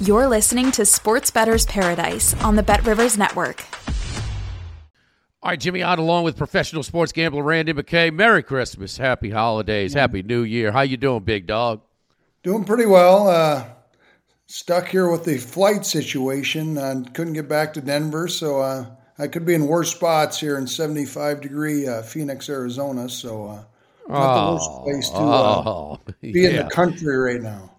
You're listening to Sports Bettor's Paradise on the Bet Rivers Network. All right, Jimmy Ott along with professional sports gambler Randy McKay. Merry Christmas, Happy Holidays, Happy New Year. How you doing, big dog? Doing pretty well. Uh, stuck here with the flight situation. I couldn't get back to Denver, so uh, I could be in worse spots here in 75 degree uh, Phoenix, Arizona. So uh, not the worst place to uh, oh, be in the country right now.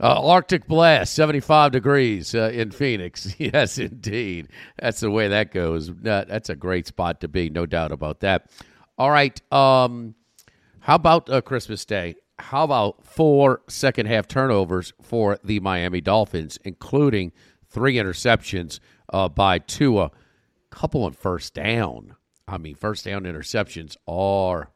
Uh, Arctic blast, 75 degrees uh, in Phoenix. Yes, indeed. That's the way that goes. That- that's a great spot to be, no doubt about that. All right. Um, how about uh, Christmas Day? How about four second half turnovers for the Miami Dolphins, including three interceptions uh, by Tua, couple on first down. I mean, first down interceptions are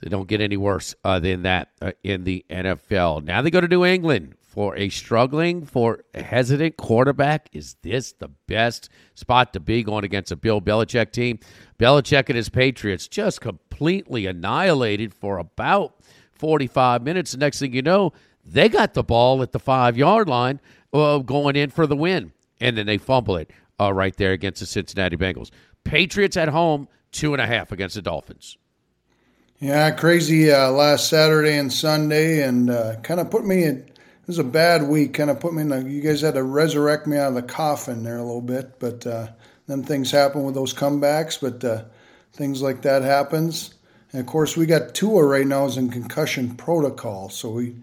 they don't get any worse uh, than that uh, in the NFL. Now they go to New England for a struggling, for a hesitant quarterback. Is this the best spot to be going against a Bill Belichick team? Belichick and his Patriots just completely annihilated for about 45 minutes. The next thing you know, they got the ball at the five yard line uh, going in for the win. And then they fumble it uh, right there against the Cincinnati Bengals. Patriots at home, two and a half against the Dolphins. Yeah, crazy uh, last Saturday and Sunday, and uh, kind of put me in. It was a bad week. Kind of put me in. The, you guys had to resurrect me out of the coffin there a little bit, but uh, then things happen with those comebacks. But uh, things like that happens, and of course we got Tua right now is in concussion protocol, so we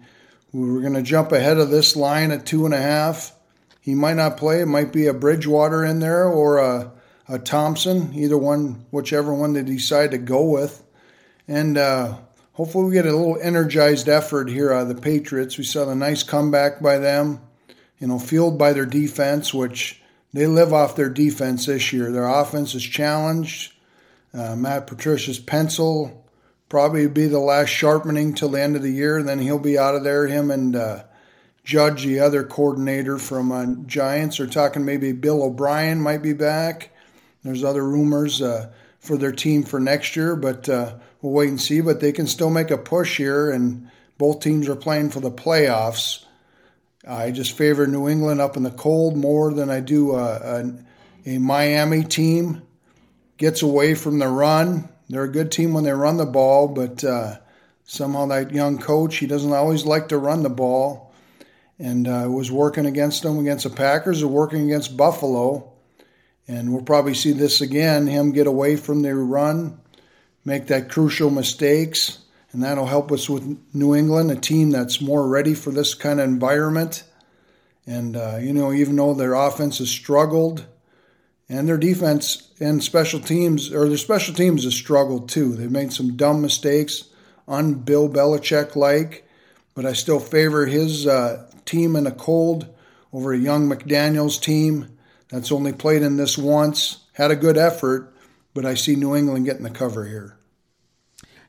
we were going to jump ahead of this line at two and a half. He might not play. It might be a Bridgewater in there or a, a Thompson, either one, whichever one they decide to go with. And uh, hopefully, we get a little energized effort here out of the Patriots. We saw the nice comeback by them, you know, fueled by their defense, which they live off their defense this year. Their offense is challenged. Uh, Matt Patricia's pencil probably be the last sharpening till the end of the year. Then he'll be out of there. Him and uh, Judge, the other coordinator from uh, Giants, are talking maybe Bill O'Brien might be back. There's other rumors uh, for their team for next year, but uh, we'll wait and see. But they can still make a push here, and both teams are playing for the playoffs. I just favor New England up in the cold more than I do uh, a, a Miami team. Gets away from the run. They're a good team when they run the ball, but uh, somehow that young coach, he doesn't always like to run the ball. And uh, was working against them against the Packers or working against Buffalo. And we'll probably see this again him get away from the run, make that crucial mistakes, and that'll help us with New England, a team that's more ready for this kind of environment. And, uh, you know, even though their offense has struggled and their defense and special teams, or their special teams has struggled too. They've made some dumb mistakes, on Bill Belichick like, but I still favor his uh, team in a cold over a young McDaniels team that's only played in this once, had a good effort, but I see New England getting the cover here.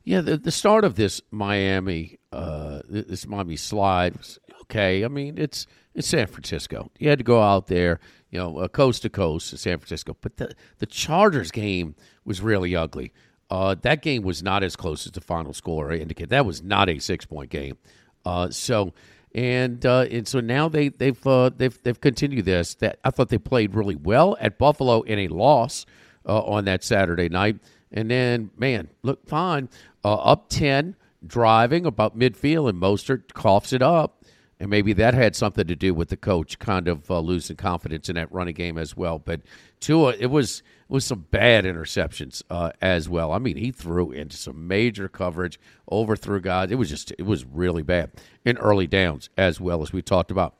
Yeah, the, the start of this Miami, uh, this Miami slide was okay. I mean, it's it's San Francisco. You had to go out there, you know, uh, coast to coast to San Francisco. But the the Chargers game was really ugly. Uh, that game was not as close as the final score indicated. That was not a six point game. Uh, so and uh, and so now they they've uh, they've they've continued this. That I thought they played really well at Buffalo in a loss uh, on that Saturday night, and then man, look fine, uh, up ten, driving about midfield, and Mostert coughs it up. and maybe that had something to do with the coach kind of uh, losing confidence in that running game as well. But Tua, it was it was some bad interceptions uh, as well. I mean, he threw into some major coverage, overthrew guys. It was just it was really bad in early downs as well as we talked about.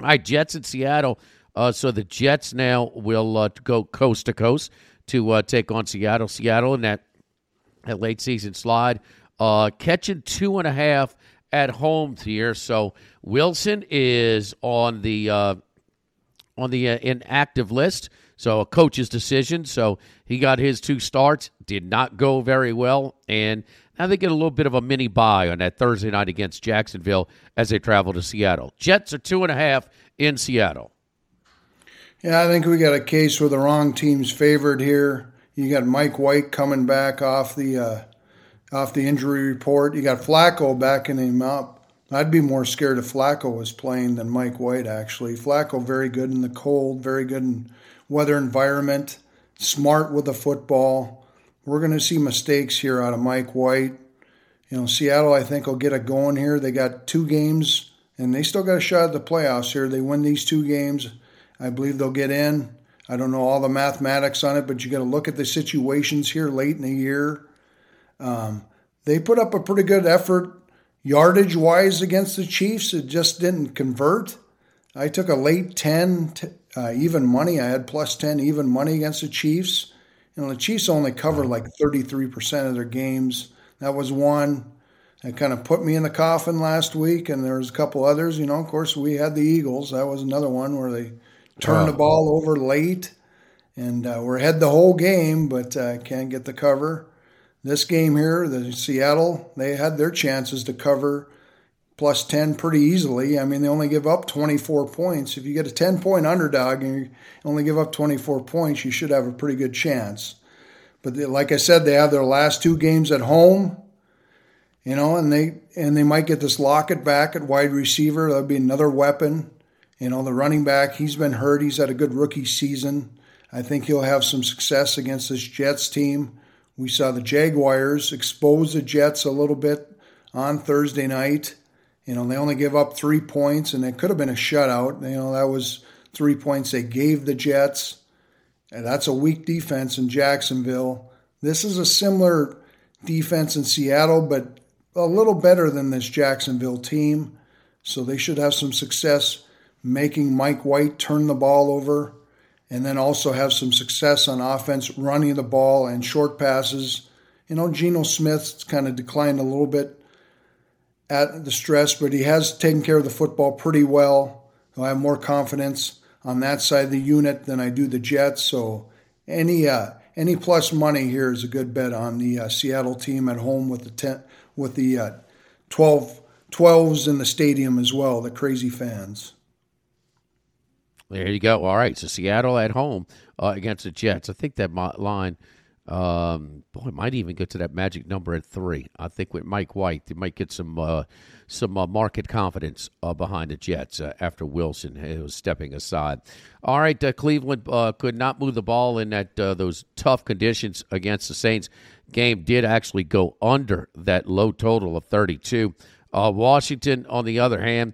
All right, Jets in Seattle. Uh, so the Jets now will uh, go coast to coast to uh, take on Seattle. Seattle in that, that late season slide, uh, catching two and a half at home here. So Wilson is on the uh, on the uh, inactive list. So a coach's decision. So he got his two starts, did not go very well, and now they get a little bit of a mini bye on that Thursday night against Jacksonville as they travel to Seattle. Jets are two and a half in Seattle. Yeah, I think we got a case where the wrong team's favored here. You got Mike White coming back off the uh, off the injury report. You got Flacco backing him up. I'd be more scared if Flacco was playing than Mike White. Actually, Flacco very good in the cold, very good in weather environment, smart with the football. We're going to see mistakes here out of Mike White. You know, Seattle, I think, will get it going here. They got two games, and they still got a shot at the playoffs here. They win these two games. I believe they'll get in. I don't know all the mathematics on it, but you got to look at the situations here late in the year. Um, they put up a pretty good effort yardage wise against the Chiefs. It just didn't convert. I took a late 10 uh, even money. I had plus 10 even money against the Chiefs. You know, the Chiefs only cover like 33% of their games. That was one. That kind of put me in the coffin last week, and there was a couple others. You know, of course, we had the Eagles. That was another one where they turned the ball over late, and uh, we're ahead the whole game, but uh, can't get the cover. This game here, the Seattle, they had their chances to cover plus 10 pretty easily. I mean, they only give up 24 points. If you get a 10 point underdog and you only give up 24 points, you should have a pretty good chance. But they, like I said, they have their last two games at home, you know, and they and they might get this Lockett back at wide receiver. That'd be another weapon. You know, the running back, he's been hurt. He's had a good rookie season. I think he'll have some success against this Jets team. We saw the Jaguars expose the Jets a little bit on Thursday night. You know, they only give up three points, and it could have been a shutout. You know, that was three points they gave the Jets. And that's a weak defense in Jacksonville. This is a similar defense in Seattle, but a little better than this Jacksonville team. So they should have some success making Mike White turn the ball over, and then also have some success on offense running the ball and short passes. You know, Geno Smith's kind of declined a little bit at the stress, but he has taken care of the football pretty well. I have more confidence on that side of the unit than I do the Jets. So any uh, any plus money here is a good bet on the uh, Seattle team at home with the ten, with the uh, 12 12s in the stadium as well. The crazy fans. There you go. All right, so Seattle at home uh, against the Jets. I think that line, um, boy, might even get to that magic number at three. I think with Mike White, they might get some uh, some uh, market confidence uh, behind the Jets uh, after Wilson was stepping aside. All right, uh, Cleveland could not move the ball in that those tough conditions against the Saints. Game did actually go under that low total of 32. Washington, on the other hand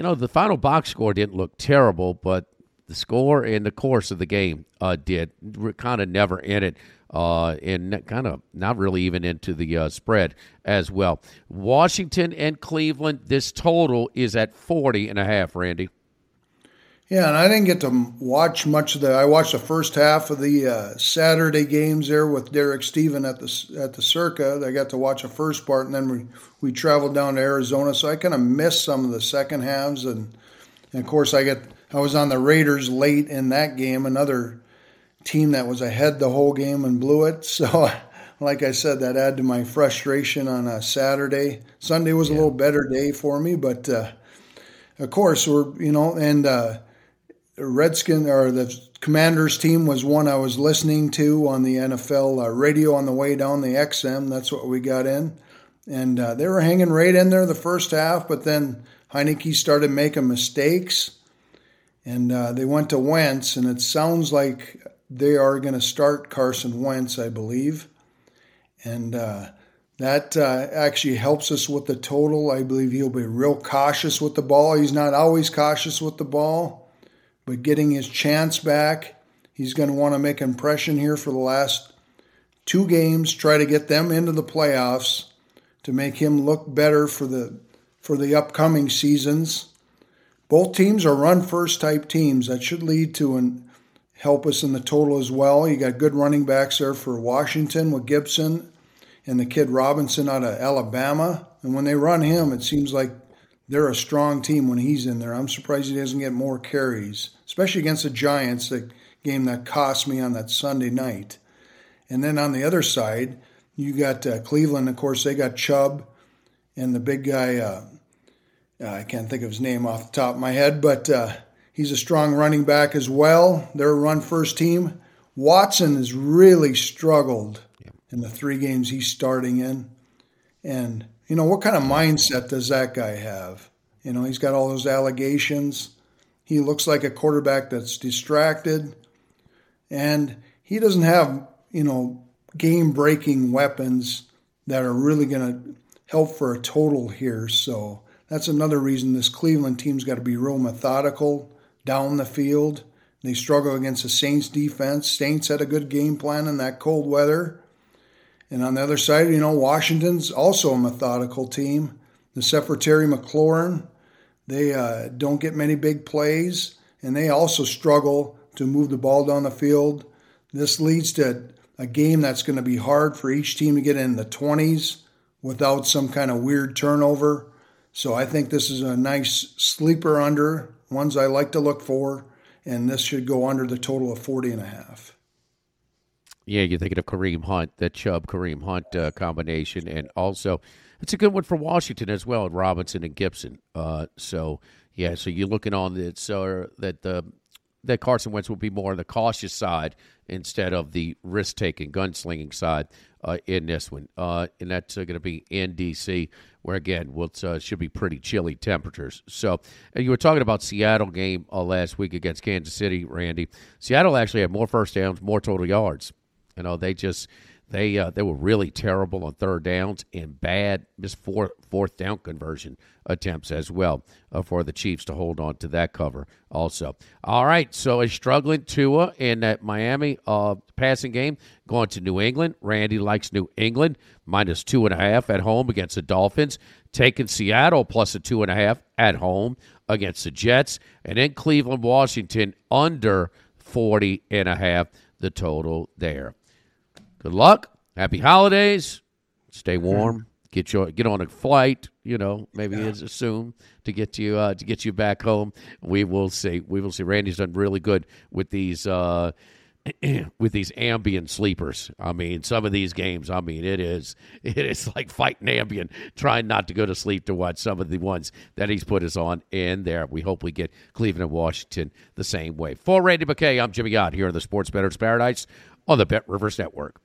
you know, the final box score didn't look terrible, but the score and the course of the game uh, did. We're kind of never in it, uh, and kind of not really even into the uh, spread as well. Washington and Cleveland, this total is at 40 and a half, Randy. Yeah, and I didn't get to watch much of the. I watched the first half of the uh, Saturday games there with Derek Steven at the at the Circa. I got to watch the first part, and then we we traveled down to Arizona, so I kind of missed some of the second halves, and, and of course I get I was on the Raiders late in that game, another team that was ahead the whole game and blew it. So, like I said, that added to my frustration on a Saturday. Sunday was a little better day for me, but uh, of course we're you know and. Uh, Redskin or the Commanders team was one I was listening to on the NFL uh, radio on the way down the XM. That's what we got in, and uh, they were hanging right in there the first half. But then Heinicke started making mistakes, and uh, they went to Wentz, and it sounds like they are going to start Carson Wentz, I believe, and uh, That uh, actually helps us with the total. I believe he'll be real cautious with the ball. He's not always cautious with the ball, but getting his chance back, he's going to want to make impression here for the last two games, try to get them into the playoffs to make him look better for the for the upcoming seasons. Both teams are run first type teams. That should lead to and help us in the total as well. You got good running backs there for Washington with Gibson and the kid Robinson out of Alabama. And when they run him, it seems like they're a strong team when he's in there. I'm surprised he doesn't get more carries, especially against the Giants, the game that cost me on that Sunday night. And then on the other side, you got uh, Cleveland. Of course, they got Chubb and the big guy. Uh, uh, I can't think of his name off the top of my head, but uh, he's a strong running back as well. They're a run first team. Watson has really struggled yeah. in the three games he's starting in. And, you know, what kind of mindset does that guy have? You know, he's got all those allegations. He looks like a quarterback that's distracted. And he doesn't have, you know, game breaking weapons that are really going to help for a total here. So that's another reason this Cleveland team's got to be real methodical down the field. They struggle against the Saints defense. Saints had a good game plan in that cold weather. And on the other side, you know, Washington's also a methodical team. For Terry McLaurin, they uh, don't get many big plays, and they also struggle to move the ball down the field. This leads to a game that's going to be hard for each team to get in the 20s without some kind of weird turnover. So I think this is a nice sleeper under, ones I like to look for, and this should go under the total of 40 and a half. Yeah, you're thinking of Kareem Hunt, that Chubb Kareem Hunt uh, combination, and also it's a good one for Washington as well, Robinson and Gibson. Uh, so yeah, so you're looking on that so that the that Carson Wentz will be more on the cautious side instead of the risk taking, gunslinging side uh, in this one. Uh, and that's uh, going to be in D.C., where again, well, it uh, should be pretty chilly temperatures. So, and you were talking about Seattle game uh, last week against Kansas City, Randy. Seattle actually had more first downs, more total yards. You know, they just they uh, they were really terrible on third downs and bad just fourth fourth down conversion attempts as well uh, for the Chiefs to hold on to that cover also. All right, so a struggling Tua in that Miami uh, passing game going to New England. Randy likes New England minus two and a half at home against the Dolphins. Taking Seattle plus a two and a half at home against the Jets, and then Cleveland, Washington under 40 and a half the total there. Good luck. Happy holidays. Stay warm. Get your get on a flight. You know, maybe yeah. it's soon to get you uh, to get you back home. We will see. We will see. Randy's done really good with these. Uh, with these Ambien sleepers. I mean, some of these games, I mean, it is it is like fighting Ambien, trying not to go to sleep to watch some of the ones that he's put us on in there. We hope we get Cleveland and Washington the same way. For Randy McKay, I'm Jimmy Ott here in the Sports Bettor's Paradise on the Bet Rivers Network.